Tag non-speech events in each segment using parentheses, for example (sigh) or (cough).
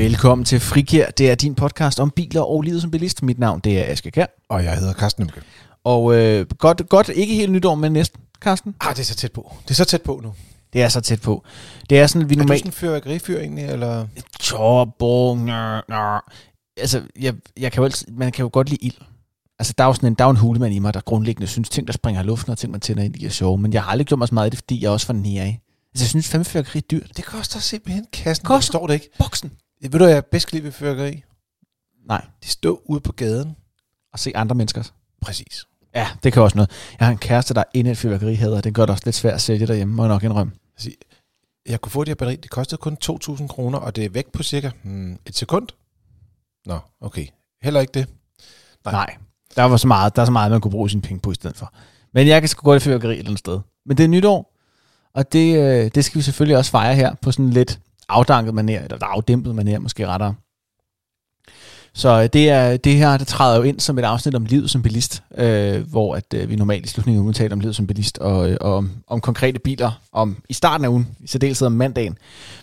Velkommen til Frikær. Det er din podcast om biler og livet som bilist. Mit navn det er Aske Kær. Og jeg hedder Carsten Nemke. Og øh, godt, godt, ikke helt nytår, men næsten, Carsten. Ah, det er så tæt på. Det er så tæt på nu. Det er så tæt på. Det er sådan, vi Er du normalt... sådan en fyrværkerifyr egentlig, eller? Nør. Altså, jeg, jeg kan jo altid, man kan jo godt lide ild. Altså, der er jo sådan en, der er en hulemand i mig, der grundlæggende synes, ting, der springer i luften, og ting, man tænder ind i, er sjove. Men jeg har aldrig gjort mig så meget i det, fordi jeg også var nære af. Altså, jeg synes fandme fyrværkeri er dyrt. Det koster simpelthen kassen. Koster? Forstår det ikke. Boksen. Ved du, jeg bedst kan lide ved fyrværkeri? Nej, De står ude på gaden. og se andre menneskers. Præcis. Ja, det kan også noget. Jeg har en kæreste, der er inde i et fyrværkeri og det gør det også lidt svært at sælge derhjemme, må jeg nok indrømme. Jeg kunne få det her batteri. Det kostede kun 2.000 kroner, og det er væk på cirka hmm, et sekund. Nå, okay. Heller ikke det. Nej. Nej. Der var så meget, der er så meget, man kunne bruge sine penge på i stedet for. Men jeg kan sgu godt i fyrværkeri et eller andet sted. Men det er nytår, og det, øh, det skal vi selvfølgelig også fejre her på sådan lidt afdanket manér, eller afdæmpet manér måske rettere. Så øh, det, er, det her, det træder jo ind som et afsnit om livet som bilist, øh, hvor at, øh, vi normalt i slutningen af ugen taler om livet som bilist, og, øh, og om, om konkrete biler om i starten af ugen, i særdeleshed om mandagen.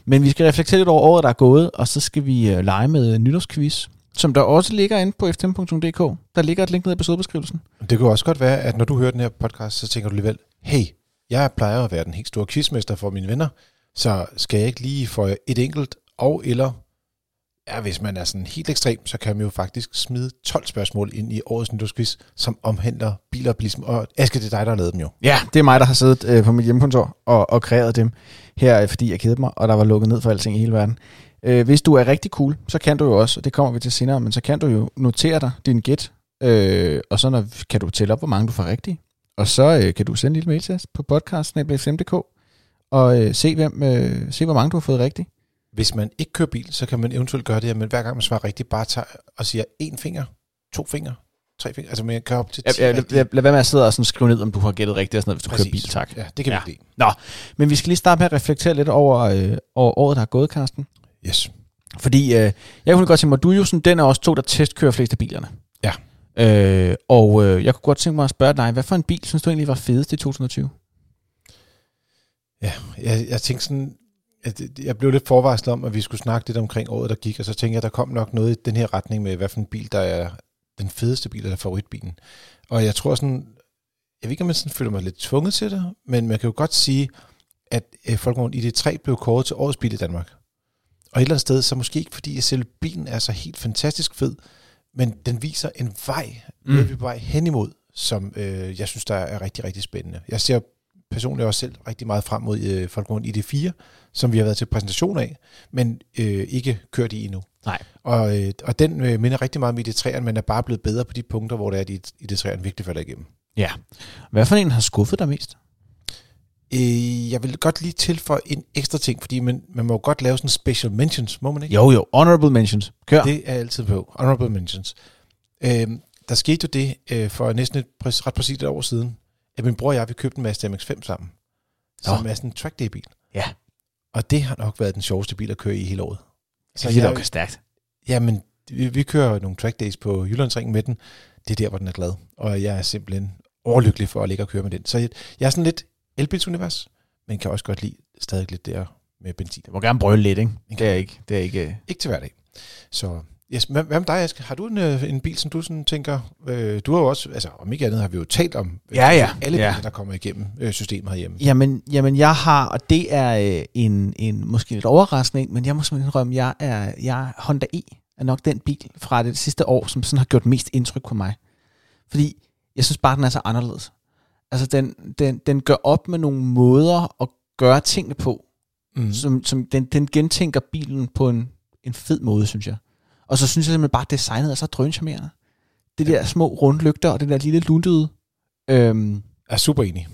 Men vi skal reflektere lidt over året, der er gået, og så skal vi øh, lege med øh, nytårsquiz, som der også ligger inde på ftm.dk. Der ligger et link ned i episodebeskrivelsen. Det kunne også godt være, at når du hører den her podcast, så tænker du alligevel, hey, jeg plejer at være den helt store quizmester for mine venner, så skal jeg ikke lige få et enkelt og eller Ja, hvis man er sådan helt ekstrem, så kan man jo faktisk smide 12 spørgsmål ind i årets nytårsquiz, som omhandler biler og bilisme. Og Aske, det er dig, der har lavet dem jo. Ja, det er mig, der har siddet øh, på mit hjemmekontor og, og kreeret dem her, øh, fordi jeg kedede mig, og der var lukket ned for alting i hele verden. Øh, hvis du er rigtig cool, så kan du jo også, og det kommer vi til senere, men så kan du jo notere dig din gæt, øh, og så når, kan du tælle op, hvor mange du får rigtigt. Og så øh, kan du sende en lille mail til os på podcast.fm.dk og øh, se, hvem, øh, se, hvor mange du har fået rigtigt. Hvis man ikke kører bil, så kan man eventuelt gøre det, men hver gang man svarer rigtigt, bare tager og siger en finger, to fingre, tre fingre. Altså man kan op til Ja, 10 ja, lad, lad, lad være med at sidde og sådan skrive ned, om du har gættet rigtigt og sådan noget, hvis du kører bil, tak. Ja, det kan Ja. vi lide. Men vi skal lige starte med at reflektere lidt over, øh, over året, der er gået, Karsten. Yes. Fordi øh, jeg kunne godt tænke mig, du er jo sådan den af os to, der testkører flest af bilerne. Ja. Øh, og øh, jeg kunne godt tænke mig at spørge dig, hvad for en bil synes du egentlig var fedest i 2020? Ja, jeg, jeg tænkte sådan, at jeg blev lidt forvarslet om, at vi skulle snakke lidt omkring året, der gik, og så tænkte jeg, at der kom nok noget i den her retning med, hvad for en bil, der er den fedeste bil, eller favoritbilen. Og jeg tror sådan, jeg ved ikke, om man sådan føler mig lidt tvunget til det, men man kan jo godt sige, at øh, Folkevogn ID3 blev kåret til årets bil i Danmark. Og et eller andet sted, så måske ikke fordi, at selve bilen er så helt fantastisk fed, men den viser en vej, Mm. mm. vi er på vej hen imod, som øh, jeg synes, der er rigtig, rigtig spændende. Jeg ser personligt også selv rigtig meget frem mod øh, Folkevogn ID4, som vi har været til præsentation af, men øh, ikke kørt i endnu. Nej. Og, øh, og den øh, minder rigtig meget om ID3'eren, men er bare blevet bedre på de punkter, hvor det er, at ID3'eren virkelig falder igennem. Ja. Hvad for en har skuffet dig mest? Øh, jeg vil godt lige tilføje en ekstra ting, fordi man, man må jo godt lave sådan special mentions, må man ikke? Jo jo, honorable mentions. Kør. Det er altid på. Honorable mentions. Øh, der skete jo det øh, for næsten et, ret præcis et år siden, at min bror og jeg, vi købte en Mazda MX-5 sammen, som Nå. er sådan en track day bil. Ja. Og det har nok været den sjoveste bil at køre i hele året. Så det er nok stærkt. Jamen, vi, vi kører nogle track days på Jyllandsringen med den. Det er der, hvor den er glad. Og jeg er simpelthen overlykkelig for at ligge og køre med den. Så jeg, jeg er sådan lidt elbilsunivers, men kan også godt lide stadig lidt der med benzin. Det må gerne brøle lidt, ikke? Det er ikke, det er ikke... øh, Ikke til hverdag. Så yes, hvad, hvad med dig, Aske? Har du en, øh, en bil, som du sådan tænker... Øh, du har jo også, altså om ikke andet har vi jo talt om øh, Ja, ja. alle Ja. biler, der kommer igennem øh, systemet herhjemme. Jamen, jamen, jeg har, og det er øh, en, en måske lidt overraskende, en, men jeg må simpelthen indrømme, jeg er, jeg Honda E er nok den bil fra det sidste år, som sådan har gjort mest indtryk på mig. Fordi jeg synes bare, den er så anderledes. Altså, den, den, den gør op med nogle måder at gøre tingene på, mm. som, som den, den gentænker bilen på en, en fed måde, synes jeg. Og så synes jeg simpelthen bare, at designet er så drøncharmerende. Det der små rundlygter og det der lille luntede. Øhm, Jeg er super enig.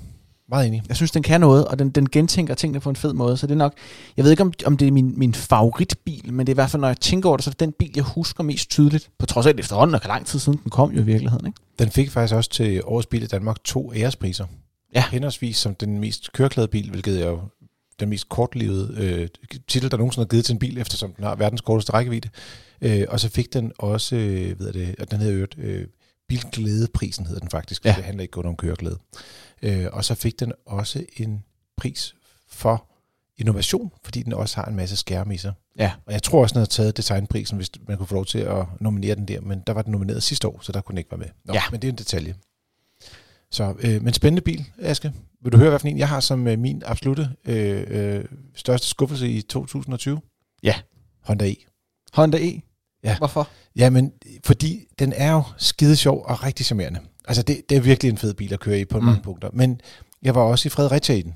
Meget enig. jeg synes, den kan noget, og den, den gentænker tingene på en fed måde. Så det er nok, jeg ved ikke, om, om det er min, min favoritbil, men det er i hvert fald, når jeg tænker over det, så er det den bil, jeg husker mest tydeligt. På trods af, at efterhånden, og lang tid siden den kom jo i virkeligheden. Ikke? Den fik faktisk også til årets bil i Danmark to ærespriser. Ja. Henholdsvis som den mest køreklade bil, hvilket er jo den mest kortlivede øh, titel, der nogensinde er givet til en bil, eftersom den har verdens korteste rækkevidde. Øh, og så fik den også, øh, ved det, og den hedder jo øh, Bilglædeprisen hedder den faktisk, ja. det handler ikke kun om køreglæde. Øh, og så fik den også en pris for innovation, fordi den også har en masse skærme i sig. Ja. Og jeg tror også, den havde taget designprisen, hvis man kunne få lov til at nominere den der, men der var den nomineret sidste år, så der kunne den ikke være med. Nå, Ja. Men det er en detalje. Så, øh, men spændende bil, Aske. Vil du høre, hvad for en jeg har som øh, min absolute øh, øh, største skuffelse i 2020? Ja. Honda E. Honda E. Ja. Hvorfor? Jamen, fordi den er jo skide sjov og rigtig charmerende. Altså, det, det er virkelig en fed bil at køre i på Mm. mange punkter. Men jeg var også i Fredericia i den.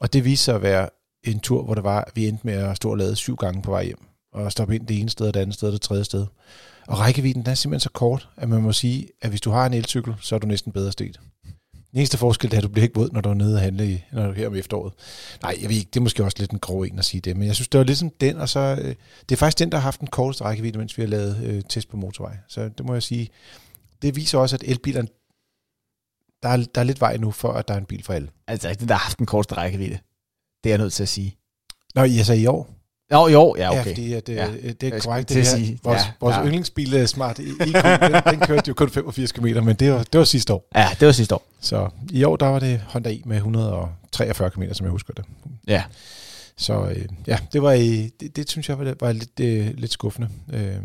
Og det viste sig at være en tur, hvor det var, vi endte med at stå og lade syv gange på vej hjem. Og stoppe ind det ene sted, og det andet sted, og det tredje sted. Og rækkevidden, den er simpelthen så kort, at man må sige, at hvis du har en elcykel, så er du næsten bedre sted. Den eneste forskel det er, at du bliver ikke våd, når du er nede og handle i, når du er her om efteråret. Nej, jeg ved ikke, det er måske også lidt en grov en at sige det, men jeg synes, det var ligesom den, og så, øh, det er faktisk den, der har haft den korteste rækkevidde, mens vi har lavet øh, test på motorvej. Så det må jeg sige, det viser også, at elbilerne, der er, der er lidt vej nu for, at der er en bil for alle. Altså, den, der har haft den korteste rækkevidde. Det er jeg nødt til at sige. Nå, jeg sagde i år. Jo, jo, ja, okay. Ja, fordi at, Ja. ja. det er korrekt. Det her, sige, vores, ja, vores ja. yndlingsbil uh, Smart Eco, den, den kørte jo kun 85 km, men det var, det var sidste år. Ja, det var sidste år. Så i år, der var det Honda E med 143 km, som jeg husker det. Ja. Så øh, ja, det var øh, det, det synes jeg var, var lidt, øh, lidt skuffende. Øh,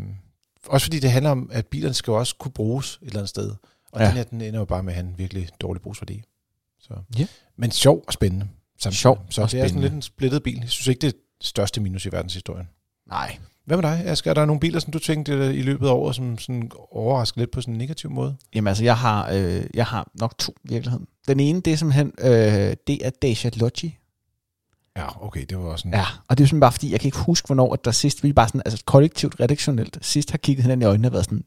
også fordi det handler om, at bilerne skal jo også kunne bruges et eller andet sted. Og ja. den her, den ender jo bare med at have en virkelig dårlig brugsværdi. Så. Ja. Men sjov og spændende. Samtidig. Sjov Så og det er sådan lidt en splittet bil. Jeg synes ikke, det er det største minus i verdenshistorien. Nej. Hvad med dig, Asger? Er der nogle biler, som du tænkte øh, i løbet af året, som sådan overrasker lidt på sådan en negativ måde? Jamen altså, jeg har, øh, jeg har nok to i virkeligheden. Den ene, det er simpelthen, øh, det er Dacia Logi. Ja, okay, det var også en... Ja, og det er simpelthen bare fordi, jeg kan ikke huske, hvornår at der sidst, vi bare sådan, altså kollektivt, redaktionelt, sidst har kigget hinanden i øjnene og været sådan,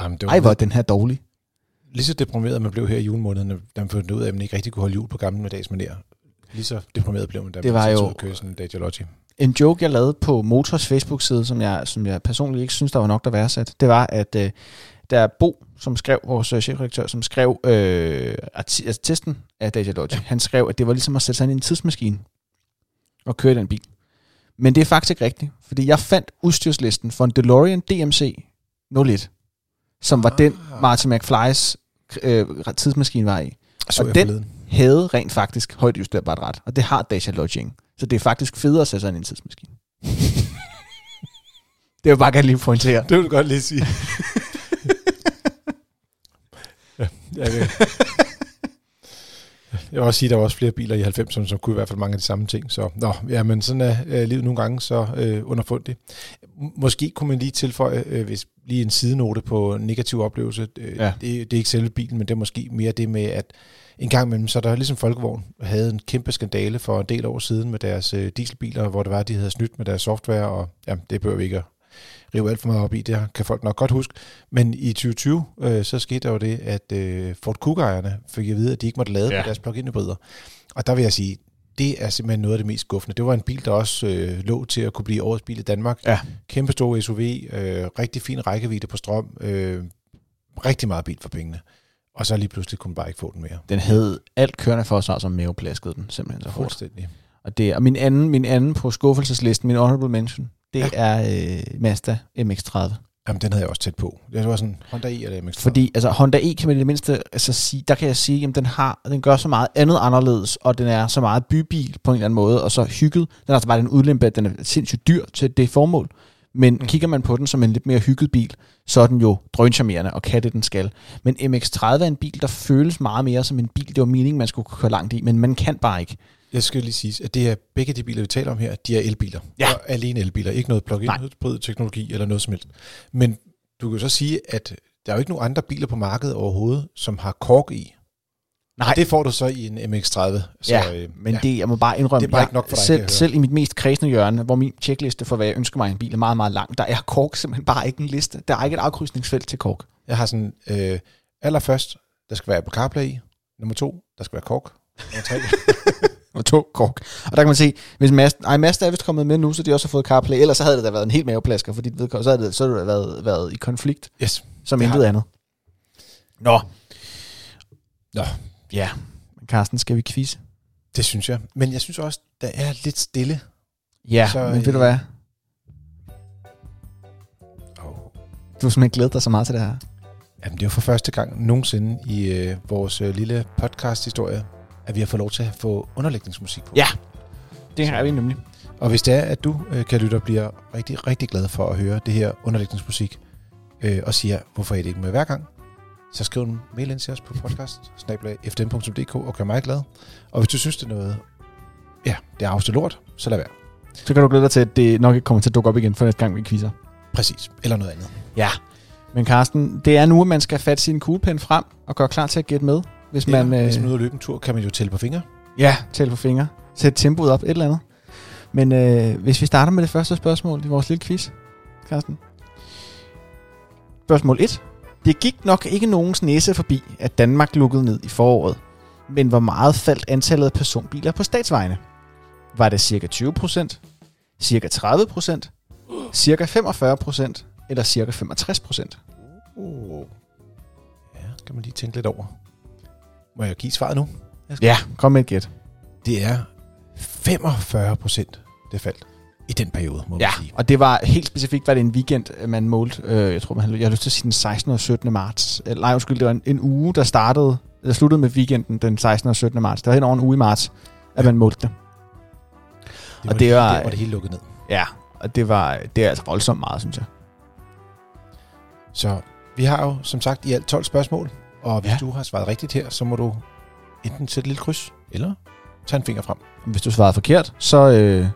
Jamen, det var ej hvor den her dårlig. lige så deprimeret man blev her i julemåneden, da man fandt ud af, at man ikke rigtig kunne holde jul på gamle dags manér. Lige så deprimeret blev man, da Det man var sig jo- kørte sådan en. En joke, jeg lavede på Motors Facebook-side, som jeg, som jeg personligt ikke synes, der var nok der værdsat, det var, at øh, der er Bo, som skrev, vores øh, chefredaktør, som skrev øh, arti- altså, testen af Dacia Logi. Ja. Han skrev, at det var ligesom at sætte sig ind i en tidsmaskine og køre i den bil. Men det er faktisk ikke rigtigt, fordi jeg fandt udstyrslisten for en DeLorean DMC 01, som var Ah. den Martin McFlys øh, tidsmaskine var i. Så Og den- forleden. Havde rent faktisk højt justerbart ret, og det har Dacia Logi ikke. Så det er faktisk federe at sætte sig en tidsmaskine. (laughs) det vil jeg bare gerne lige pointere. Det vil du godt lige sige. (laughs) ja, jeg, kan. jeg vil også sige, at der var også flere biler i 90'erne, som kunne i hvert fald mange af de samme ting. Så nå, ja, men sådan er øh, livet nogle gange så øh, underfundigt. M- Måske kunne man lige tilføje, øh, hvis lige en sidenote på negativ oplevelse. Øh, ja. det, det er ikke selve bilen, men det er måske mere det med, at en gang imellem, så er der ligesom Folkevogn havde en kæmpe skandale for en del år siden med deres øh, dieselbiler, hvor det var, at de havde snydt med deres software, og ja, det behøver vi ikke at rive alt for meget op i, det kan folk nok godt huske. Men i 2020, øh, så skete der jo det, at øh, Ford Kuga-ejerne fik at vide, at de ikke måtte lade Ja. ja. deres plug-in hybrider. Og der vil jeg sige, det er simpelthen noget af det mest skuffende. Det var en bil, der også øh, lå til at kunne blive årets bil i Danmark. Ja. Kæmpe stor SUV, øh, rigtig fin rækkevidde på strøm, øh, rigtig meget bil for pengene. Og så lige pludselig kunne man bare ikke få den mere. Den havde alt kørende for sig, som maveplaskede den simpelthen så hårdt. Fuldstændig. Og, det, og min, anden, min anden på skuffelseslisten, min honorable mention, det ja. er øh, Mazda MX-30. Jamen, den havde jeg også tæt på. Det var sådan Honda E eller MX-30. Fordi altså, Honda E kan man i det mindste altså, sige, der kan jeg sige, at den, har, den gør så meget andet anderledes, og den er så meget bybil på en eller anden måde, og så hygget. Den er altså bare den udlempe, at den er sindssygt dyr til det formål. Men mm. Kigger man på den som en lidt mere hygget bil, så er den jo drøncharmerende og kan det, den skal. Men MX-30 er en bil, der føles meget mere som en bil, det var meningen, man skulle køre langt i, men man kan bare ikke. Jeg skal lige sige, at det er begge de biler, vi taler om her, de er elbiler. Ja. Og alene elbiler, ikke noget plug-in hybrid teknologi eller noget som helst. Men du kan jo så sige, at der er jo ikke nogen andre biler på markedet overhovedet, som har kork i. Nej. Det får du så i en MX-30. Så, ja, øh, men det, jeg må bare indrømme, Det er bare jeg, ikke nok for dig, selv, selv i mit mest kredsende hjørne, hvor min checkliste for, hvad jeg ønsker mig en bil, er meget, meget lang, der er kork simpelthen bare ikke en liste. Der er ikke et afkrydsningsfelt til kork. Jeg har sådan, øh, allerførst, der skal være på CarPlay. Nummer to, der skal være kork. Nummer tre, (laughs) Og to kork. Og der kan man se, hvis Mazda, ej, Mazda er vist kommet med nu, så de også har fået CarPlay, ellers så havde det da været en helt maveplasker, fordi så havde det, så havde det været, været i konflikt, yes. som intet andet. Nå. Nå. Ja. Men Carsten, skal vi quizze? Det synes jeg. Men jeg synes også, der er lidt stille. Ja, Så, men ved øh, du hvad? Oh. Du har simpelthen glædet dig så meget til det her. Jamen, det er jo for første gang nogensinde i øh, vores øh, lille podcast-historie, at vi har fået lov til at få underlægningsmusik på. Ja. Det har vi nemlig. Og hvis det er, at du, øh, kan lytte, bliver rigtig, rigtig glad for at høre det her underlægningsmusik, øh, og siger, hvorfor er det ikke med hver gang, så skriv en mail ind til os på podcast og gør mig glad. Og hvis du synes, det er noget, ja, det er afsted lort, så lad være. Så kan du glæde dig til, at det nok ikke kommer til at dukke op igen for næste gang, vi quizzer. Præcis. Eller noget andet. Ja. Men Carsten, det er nu, at man skal fatte sin kuglepen frem og gøre klar til at gætte med. Hvis Eller, man, øh, hvis man er ude at løbe en tur, kan man jo tælle på fingre. Ja, tælle på fingre. Sæt tempoet op, et eller andet. Men øh, hvis vi starter med det første spørgsmål i vores lille quiz, Carsten. Spørgsmål 1. Det gik nok ikke nogens næse forbi, at Danmark lukkede ned i foråret. Men hvor meget faldt antallet af personbiler på statsvejene? Var det cirka 20%, cirka 30%, cirka 45% eller cirka 65%? Uh. Ja, kan man lige tænke lidt over. Må jeg give svaret nu? Ja, kom med et gæt. Det er 45 procent, det faldt i den periode, må Ja, man sige. og det var helt specifikt, var det en weekend, man målte, øh, jeg tror, man, jeg har lyst til at sige den 16. og 17. marts. Eller, nej, undskyld, det var en, en uge, der startede, der sluttede med weekenden den 16. og 17. marts. Det var hen over en uge i marts, at man målte det. Det og var det lige var- der, hvor det hele lukkede ned. Ja, og det var det er altså voldsomt meget, synes jeg. Så vi har jo som sagt i alt 12 spørgsmål, og hvis Ja. ja. du har svaret rigtigt her, så må du enten sætte et lille kryds, eller tage en finger frem. Hvis du svarede forkert, så øh,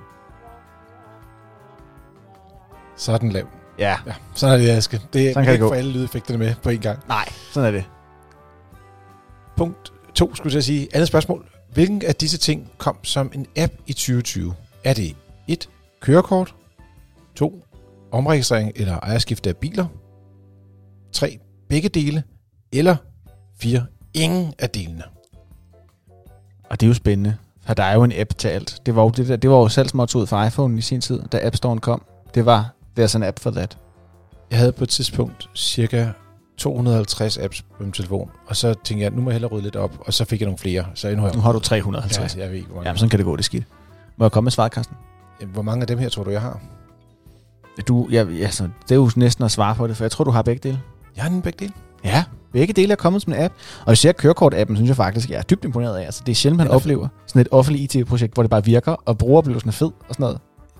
Så er den lav. ja, Ja, sådan er det, Aske. Det er kan det ikke gå. få alle lydeffekterne med på en gang. nej, sådan er det. Punkt 2, skulle jeg sige. Andet spørgsmål. Hvilken af disse ting kom som en app i 2020? Er det 1. Kørekort 2. Omregistrering eller ejerskifte af biler 3. Begge dele eller 4. Ingen af delene. Og det er jo spændende, for der er jo en app til alt. Det var jo, det der, det var jo salgsmottoet for iPhone i sin tid, da App Store'en kom. Det var, there's an app for that. Jeg havde på et tidspunkt cirka 250 apps på min telefon, og så tænkte jeg, nu må jeg hellere rydde lidt op, og så fik jeg nogle flere. Så nu har jeg, Nu har du 350. Ja, jeg ved ikke, hvor mange. Jamen, sådan kan det gå, det skidt. Må jeg komme med svaret, Carsten? Hvor mange af dem her tror du, jeg har? Du, ja, altså, det er jo næsten at svare på det, for jeg tror, du har begge dele. Jeg har en begge dele. Ja, begge dele er kommet som en app. Og især kørekort-appen, synes jeg faktisk, jeg er dybt imponeret af. Altså, det er sjældent, man Den fed. oplever sådan et offentligt IT-projekt, hvor det bare virker, og brugeroplevelsen er fed og sådan noget.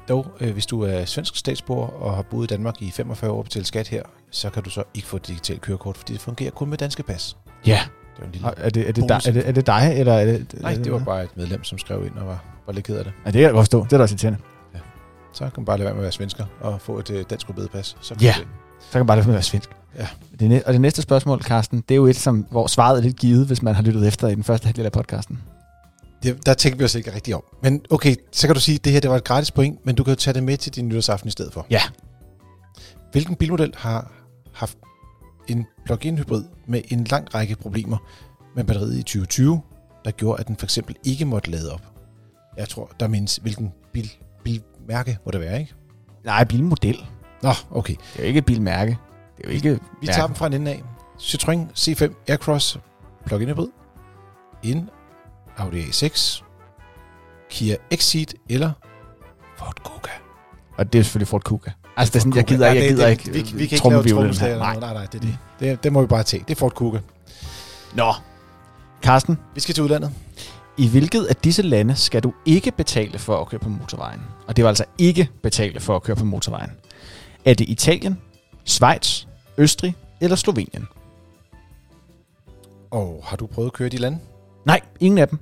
Dog, øh, hvis du er svensk statsborger og har boet i Danmark i 45 år og betalt skat her, så kan du så ikke få et digitalt kørekort, fordi det fungerer kun med danske pas. Ja. Det var en lille... Er det, er, det dig, er, det, er det dig, eller er det... Nej, er det var bare et medlem, som skrev ind og var, var lidt ked af det. Ja, det kan jeg godt forstå. Det er da også irriterende. Så kan man bare lade være med at være svensker og få et øh, dansk rødbedepas. Så Ja. det- Så kan man bare lade være med at være svensk. Ja. Det, og det næste spørgsmål, Carsten, det er jo et, som, hvor svaret er lidt givet, hvis man har lyttet efter i den første halvdel af podcasten. Det, der tænkte vi os ikke rigtig om. Men okay, så kan du sige, at det her det var et gratis point, men du kan jo tage det med til din nytårsaften i stedet for. Ja. Hvilken bilmodel har haft en plug-in hybrid med en lang række problemer med batteriet i 2020, der gjorde, at den for eksempel ikke måtte lade op? Jeg tror, der mindes, hvilken bil, bilmærke må det være, ikke? Nej, bilmodel. Nå, okay. Det er jo ikke et bilmærke. Det er jo ikke... Vi tager dem fra en ende af. Citroën C5 Aircross plug-in hybrid. En Audi A6. Kia Exceed eller Ford Kuga. Og det er selvfølgelig Ford Kuga. Altså, det er sådan, jeg Kuga. gider, Nej, jeg gider ikke Vi, vi kan ikke lave trommeslag eller Nej. noget. Nej, nej, det er det. det. Det må vi bare tage. Det er Ford Kuga. Nå. Carsten, Vi skal til udlandet. i hvilket af disse lande skal du ikke betale for at køre på motorvejen? Og det var altså ikke betale for at køre på motorvejen. Er det Italien, Schweiz, Østrig eller Slovenien? Og har du prøvet at køre i de lande? Nej, ingen af dem.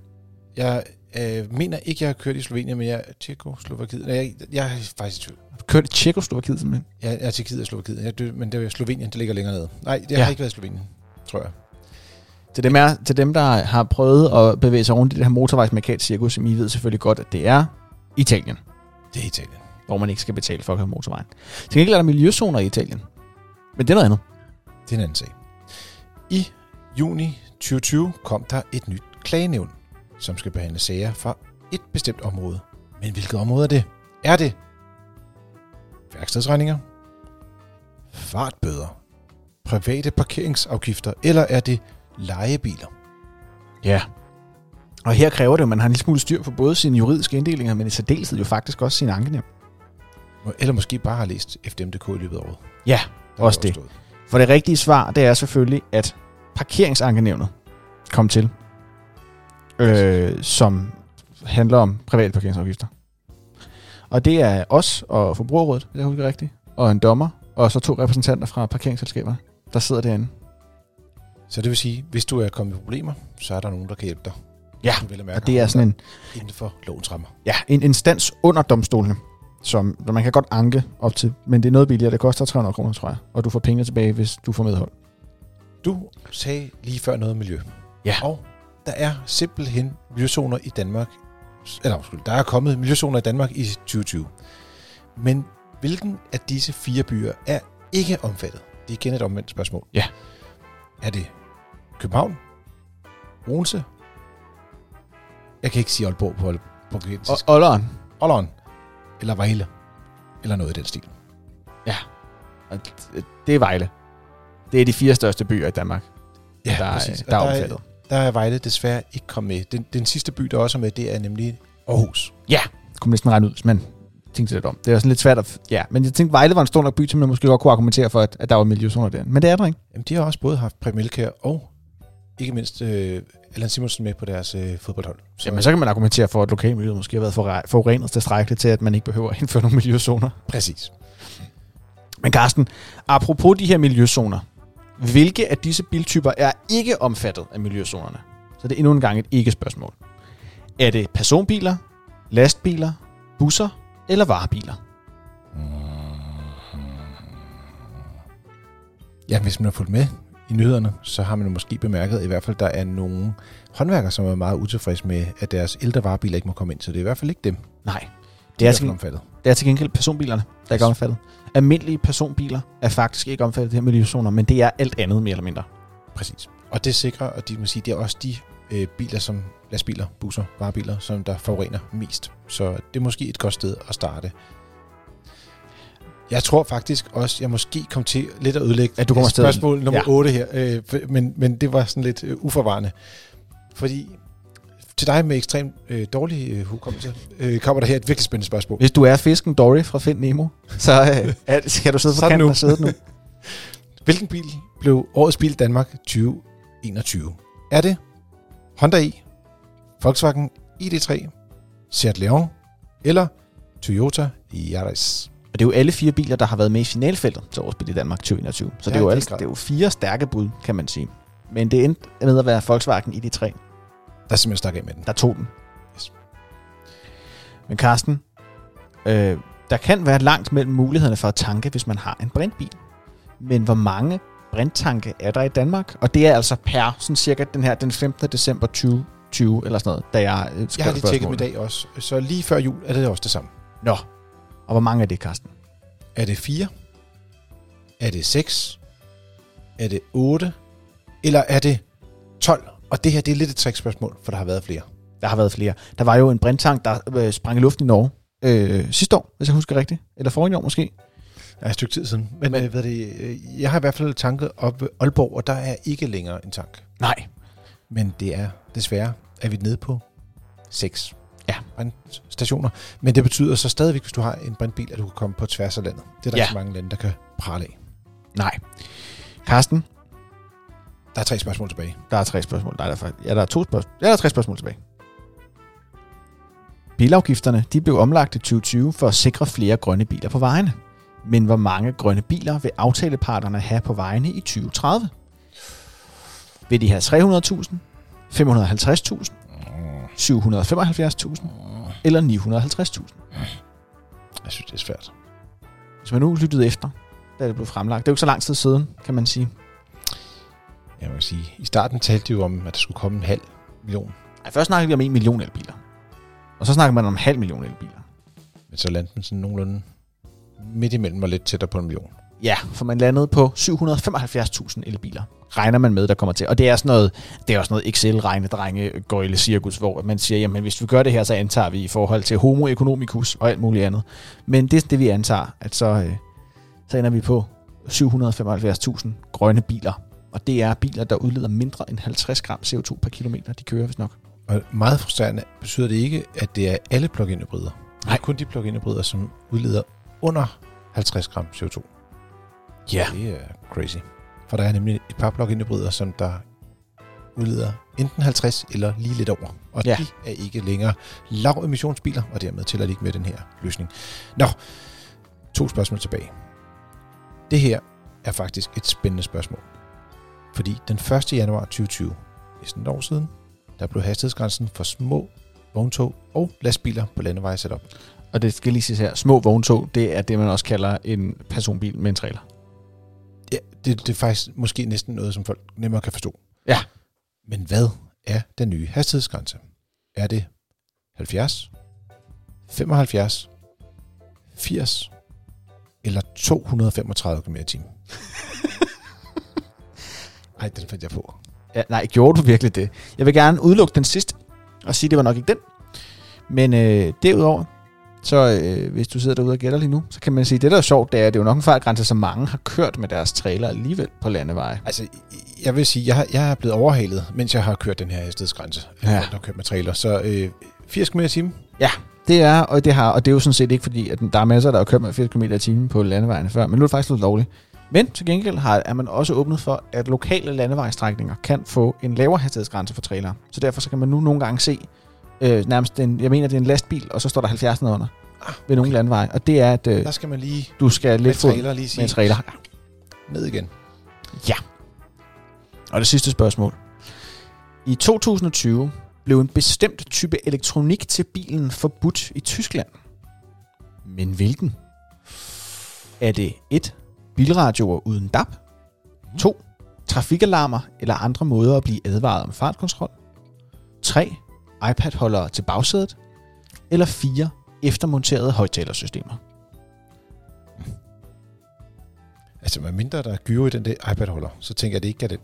Jeg øh, mener ikke, jeg har kørt i Slovenien, men jeg er Tjekoslovakiet. Nej, jeg, jeg er faktisk i tvivl. Du kørte i Tjekoslovakiet simpelthen. Jeg er Tjekkiet og Slovakiet. Jeg, dø- men det er Slovenien, det ligger længere nede. Nej, det Ja. har ikke været i Slovenien, tror jeg. Til dem, er, til dem, der har prøvet at bevæge sig rundt i det her motorvejsmarkat-cirkus, som I ved selvfølgelig godt, at det er Italien, Det er Italien. hvor man ikke skal betale for at køre motorvejen. Til gengæld er der miljøzoner i Italien. Men det er noget andet. Det er en anden sag. I juni 2020 kom der et nyt klagenævn, som skal behandle sager fra et bestemt område. Men hvilket område er det? Er det værkstedsregninger, fartbøder, private parkeringsafgifter, eller er det lejebiler? Ja. Og her kræver det at man har en lille smule styr på både sine juridiske inddelinger, men i særdeleshed jo faktisk også sine ankenævn. Eller måske bare har læst FDM.dk i løbet af året. Ja, Der Også det. stået. For det rigtige svar, det er selvfølgelig, at parkeringsankenævnet kom til, øh, som handler om private parkeringsafgifter. Og det er os og Forbrugerrådet, hvis jeg husker rigtigt, og en dommer, og så to repræsentanter fra parkeringsselskaberne, der sidder derinde. Så det vil sige, hvis du er kommet i problemer, så er der nogen, der kan hjælpe dig. Ja, mærke Og det er sådan en, inden for lovens rammer. ja, en instans under domstolene, som man kan godt anke op til, men det er noget billigere. Det koster 300 kroner, tror jeg. Og du får penge tilbage, hvis du får medhold. Du sagde lige før noget miljø. Ja. Og der er simpelthen miljøzoner i Danmark. Eller undskyld, der er kommet miljøzoner i Danmark i 2020. Men hvilken af disse fire byer er ikke omfattet? Det er igen et omvendt spørgsmål. Ja. Er det København? Odense? Jeg kan ikke sige Aalborg på, på portugisisk. Olleren, Aalborg? Eller Vejle? Eller noget i den stil. d- det er Vejle. Det er de fire største byer i Danmark, Ja, der, er, præcis. der er Og omfattet. Der er Vejle desværre ikke kommet med. Den, den sidste by, der også er med, det er nemlig Aarhus. kunne man næsten regne ud, man tænkte lidt om. Det er sådan lidt svært at... Ja, men jeg tænkte, Vejle var en stor nok by, til man måske godt kunne argumentere for, at, at der var miljøzoner der. Men det er der ikke. Jamen, de har også både haft Elkjær og ikke mindst øh, Allan Simonsen med på deres øh, fodboldhold. Så. Jamen, så kan man argumentere for, at lokalmiljøet måske har været forre- forurenet tilstrækkeligt til, at man ikke behøver at indføre (laughs) nogle miljøzoner. Præcis. Men Carsten, apropos de her miljøzoner, hvilke af disse biltyper er ikke omfattet af miljøzonerne? Så det er endnu en gang et ikke-spørgsmål. Er det personbiler, lastbiler, busser eller varebiler? Ja, hvis man har fulgt med i nyhederne, så har man jo måske bemærket, i hvert fald, der er nogle håndværkere, som er meget utilfredse med, at deres ældre varebiler ikke må komme ind. Så det er i hvert fald ikke dem, Nej, de det er, er til, omfattet. det er til gengæld personbilerne, der ikke er omfattet. Almindelige personbiler er faktisk ikke omfattet af de her miljøzoner, men det er alt andet mere eller mindre. Præcis. Og det sikrer, og de må sige, det er også de øh, biler, som lastbiler, busser, varebiler, som der forurener mest. Så det er måske et godt sted at starte. Jeg tror faktisk også, jeg måske kom til lidt at ødelægge Ja, du kommer spørgsmål nummer Ja. ja. 8 her, øh, men, men det var sådan lidt øh, uforvarende. Fordi til dig med ekstremt øh, dårlig øh, hukommelse, øh, kommer der her et virkelig spændende spørgsmål. Hvis du er fisken Dory fra Find Nemo, så øh, er, skal du sidde på Sådan kanten og sidde nu. (laughs) Hvilken bil blev årets bil i Danmark 2021? Er det Honda i, Volkswagen ID3, Seat Leon eller Toyota Yaris? Og det er jo alle fire biler, der har været med i finalfeltet til årets bil i Danmark 2021. Så Ja, det, er jo i den alle, det er jo fire stærke bud, kan man sige. Men det endte med at være Volkswagen ID3, Der er simpelthen stak af med den. der tog den. Yes. Men Carsten, øh, der kan være langt mellem mulighederne for at tanke, hvis man har en brintbil. Men hvor mange brinttanke er der i Danmark? Og det er altså per sådan cirka den her den 15. december 2020 eller sådan noget, da jeg øh, Jeg har lige tjekket dem i dag også, så lige før jul er det også det samme. Nå. Og hvor mange er det, Carsten? Er det 4? Er det 6? Er det 8? Eller er det 12? Og det her, det er lidt et trickspørgsmål, for der har været flere. Der har været flere. Der var jo en brinttank, der øh, sprang i luften i Norge øh, sidste år, hvis jeg husker rigtigt. Eller forrige år måske. Ja, et stykke tid siden. Men, Men- Men ved det, øh, jeg har i hvert fald tanket op ved Aalborg, og der er ikke længere en tank. Nej. Men det er desværre, er vi nede på 6 Ja. stationer. Men det betyder så stadigvæk, hvis du har en brintbil, at du kan komme på tværs af landet. Det er der Ja. ikke så mange lande, der kan prale af. Nej. Carsten, Der er tre spørgsmål tilbage. der er tre spørgsmål. Nej, der er, faktisk- ja, der er to spørgsmål. Ja, der er tre spørgsmål tilbage. Bilafgifterne de blev omlagt i 2020 for at sikre flere grønne biler på vejene. Men hvor mange grønne biler vil aftaleparterne have på vejene i 2030? Vil de have 300.000, 550.000, 775.000 eller 950.000? Jeg synes, det er svært. Hvis man nu lyttede efter, da det blev fremlagt. Det er jo ikke så lang tid siden, kan man sige. Jeg må sige, i starten talte de jo om, at der skulle komme en halv million. Ej, først snakkede vi om 1 million elbiler. Og så snakkede man om en halv million elbiler. Men så landte den sådan nogenlunde midt imellem og lidt tættere på en million. Ja, for man landede på 775.000 elbiler. Regner man med, der kommer til. Og det er sådan noget, det er også noget Excel-regnedrenge gøjle cirkus, hvor man siger, jamen hvis vi gør det her, så antager vi i forhold til homo economicus og alt muligt andet. Men det er det, vi antager, at så, øh, så ender vi på 775.000 grønne biler. Og det er biler, der udleder mindre end 50 gram CO2 per kilometer, de kører, hvis nok. Og meget frustrerende betyder det ikke, at det er alle plug-in hybrider. Nej. kun de plug-in hybrider, som udleder under 50 gram CO2. Ja. Det er crazy. For der er nemlig et par plug-in hybrider, som der udleder enten 50 eller lige lidt over. Og ja. de er ikke længere lav emissionsbiler, og dermed tæller de ikke med den her løsning. Nå, to spørgsmål tilbage. Det her er faktisk et spændende spørgsmål. Fordi den 1. januar 2020, næsten et år siden, der blev hastighedsgrænsen for små vogntog og lastbiler på landeveje sat op. Og det skal lige siges her, små vogntog, det er det, man også kalder en personbil med en trailer. Ja, det, det er faktisk måske næsten noget, som folk nemmere kan forstå. Ja. Men hvad er den nye hastighedsgrænse? Er det 70, 75, 80 eller 235 km i timen? (laughs) Ej, den fandt jeg på. Ja, nej, gjorde du virkelig det? Jeg vil gerne udelukke den sidste, og sige, at det var nok ikke den. Men øh, derudover, så øh, hvis du sidder derude og gætter lige nu, så kan man sige, at det der er sjovt, det er, at det er jo nok en fartgrænse, som mange har kørt med deres trailer alligevel på landeveje. Altså, jeg vil sige, jeg, jeg er blevet overhalet, mens jeg har kørt den her hastighedsgrænse. Ja. Ja. Jeg har kørt med trailer. Så øh, 80 km i timen. Det er, og det har, og det er jo sådan set ikke fordi, at der er masser, der har kørt med 80 km i timen på landevejene før, men nu er det faktisk lidt lovligt. Men til gengæld har, er man også åbnet for, at lokale landevejstrækninger kan få en lavere hastighedsgrænse for trailere. Så derfor så kan man nu nogle gange se øh, nærmest en, jeg mener, det er en lastbil, og så står der 70 nedenunder Ah, ved nogle landeveje. Og det er, at øh, Der skal man lige du skal med lidt fod trailer lige med sige en trailer. ned igen. Og det sidste spørgsmål. I 2020 blev en bestemt type elektronik til bilen forbudt i Tyskland. Men hvilken? Er det 1. Bilradioer uden DAB? 2. Trafikalarmer eller andre måder at blive advaret om fartkontrol? 3. iPad-holdere til bagsædet? Eller 4. Eftermonterede højtalersystemer? Altså, med mindre der er gyro i den der iPad-holder, så tænker jeg, at det ikke er den.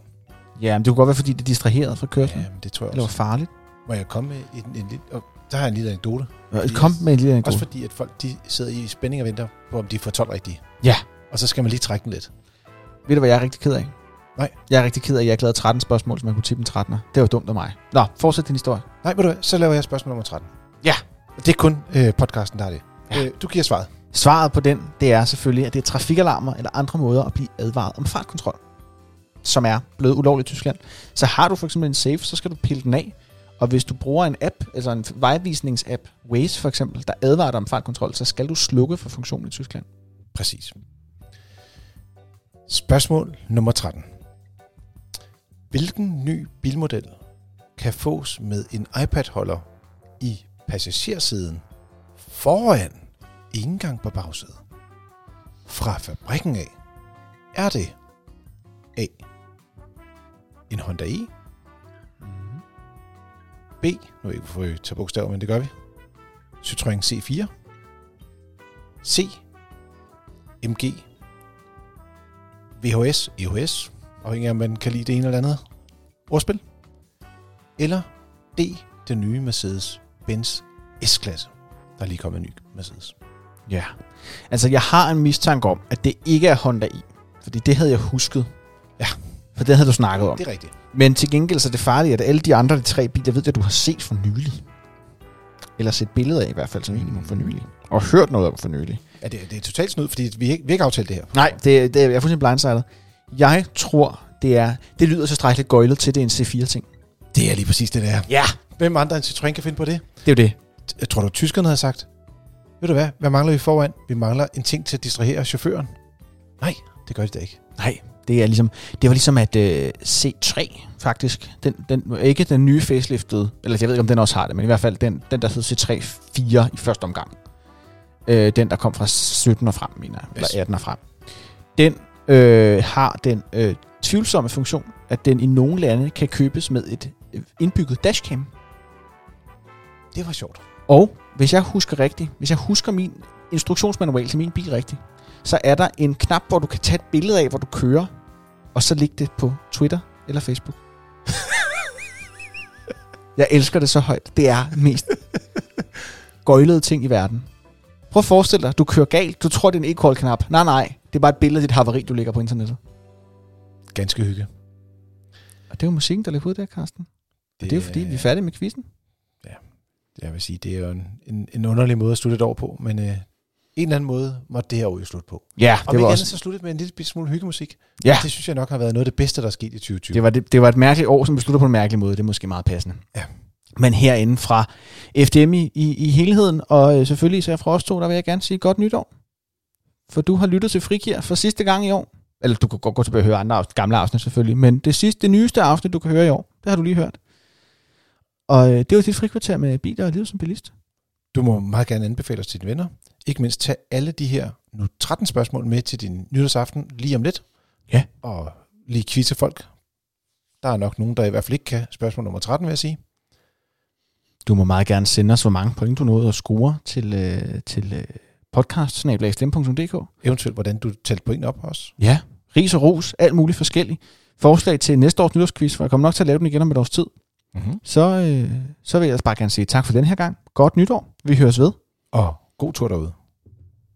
Ja, men det kunne godt være, fordi det er distraheret fra kørslen. Ja, men det tror jeg Eller var også. farligt. Må jeg komme med en, en lille... Og der har jeg en lille anekdote. Ja, Kom med en lille anekdote. Også fordi, at folk de sidder i spænding og venter på, om de får 12 rigtige. Ja. Og så skal man lige trække den lidt. Ved du, hvad jeg er rigtig ked af? Nej. Jeg er rigtig ked af, at jeg ikke lavede 13 spørgsmål, så man kunne tippe en 13'er. Det var dumt af mig. Nå, fortsæt din historie. Nej, ved du hvad, så laver jeg spørgsmål nummer 13. Ja. Det er kun øh, podcasten, der har det. Ja. Ja. Øh, du giver svaret. Svaret på den, det er selvfølgelig, at det er trafikalarmer eller andre måder at blive advaret om fartkontrol, som er blevet ulovligt i Tyskland. Så har du for eksempel en safe, så skal du pille den af. Og hvis du bruger en app, altså en vejvisningsapp, Waze for eksempel, der advarer dig om fartkontrol, så skal du slukke for funktionen i Tyskland. Præcis. Spørgsmål nummer 13. Hvilken ny bilmodel kan fås med en iPad-holder i passagersiden foran, ikke engang på bagsædet? Fra fabrikken af. Er det A. En Honda E? B. Nu er jeg ikke, hvorfor vi tager bogstaver, men det gør vi. Citroën C4. C. MG, VHS, EHS, afhængig af om man kan lide det ene eller andet ordspil. Eller D, den nye Mercedes-Benz S-klasse. Der er lige kommet en ny Mercedes. Ja. Altså, jeg har en mistanke om, at det ikke er Honda i. Fordi det havde jeg husket. Ja. For det havde du snakket om. Det er rigtigt. Men til gengæld så er det farligt, at alle de andre de tre biler, ved jeg, du har set for nylig. Eller set billeder af i hvert fald som minimum for nylig. Og hørt noget om for nylig. Ja, det, er- det er totalt snud, fordi vi vi har ikke aftalt det her. Nej, det, det er jeg er fuldstændig blindsided. Jeg tror, det er... Det lyder så strækkeligt gøjlet til, det er en C4-ting. Det er lige præcis det, der er. Ja. Hvem andre end Citroën kan finde på det? Det er jo det. Jeg tror du, tyskerne havde sagt, ved du hvad, hvad mangler vi foran? Vi mangler en ting til at distrahere chaufføren. Nej, det gør de da ikke. Nej, det er ligesom... Det var ligesom at øh, C3, faktisk. Den, den, ikke den nye faceliftede, eller jeg ved ikke, om den også har det, men i hvert fald den, den der hed C3 4 i første omgang. Øh, den, der kom fra 17 og frem, mener jeg, Yes. eller 18 og frem. Den øh, har den øh, tvivlsomme funktion, at den i nogle lande kan købes med et øh, indbygget dashcam. Det var sjovt. Og hvis jeg husker rigtigt, hvis jeg husker min instruktionsmanual til min bil rigtigt, så er der en knap, hvor du kan tage et billede af, hvor du kører, og så lægge det på Twitter eller Facebook. (laughs) jeg elsker det så højt. Det er den mest gøjlede ting i verden. Prøv at forestille dig, du kører galt. Du tror, det er en e-call-knap. Nej, nej. Det er bare et billede af dit haveri, du lægger på internettet. Ganske hygge. Og det er jo musikken, der ligger ud der, Karsten. Det, det er jo fordi, vi er færdige med quizzen. Jeg vil sige, det er jo en, en, en underlig måde at slutte et år på, men øh, en eller anden måde måtte det her år jo slutte på. Ja, Og det vi var, også, så slutte med en lille smule hyggemusik. ja Det synes jeg nok har været noget af det bedste, der er sket i 2020. det, var, det, det var et mærkeligt år, som vi slutter på en mærkelig måde. Det er måske meget passende. Ja. Men herinde fra FDM i, i, i helheden, og øh, selvfølgelig især fra os to, der vil jeg gerne sige godt nytår. For du har lyttet til Frikir for sidste gang i år. Eller du kan godt gå tilbage og høre andre afsnit, gamle afsnit selvfølgelig. Men det sidste, det nyeste afsnit, du kan høre i år, det har du lige hørt. Og øh, det var dit frikvarter med biler og liv som bilist. Du må meget gerne anbefale os til dine venner. Ikke mindst tage alle de her nu 13 spørgsmål med til din nytårsaften lige om lidt. Ja. Og lige quizze folk. Der er nok nogen, der i hvert fald ikke kan spørgsmål nummer 13, vil jeg sige. Du må meget gerne sende os, hvor mange point du nåede at score til, øh, til øh, podcast Eventuelt, hvordan du talte point op også. Ja, ris og ros, alt muligt forskelligt. Forslag til næste års nytårsquiz, for jeg kommer nok til at lave den igen om et års tid. Mm-hmm. Så, øh, så vil jeg bare gerne sige tak for den her gang. Godt nytår. Vi høres ved. Og god tur derude.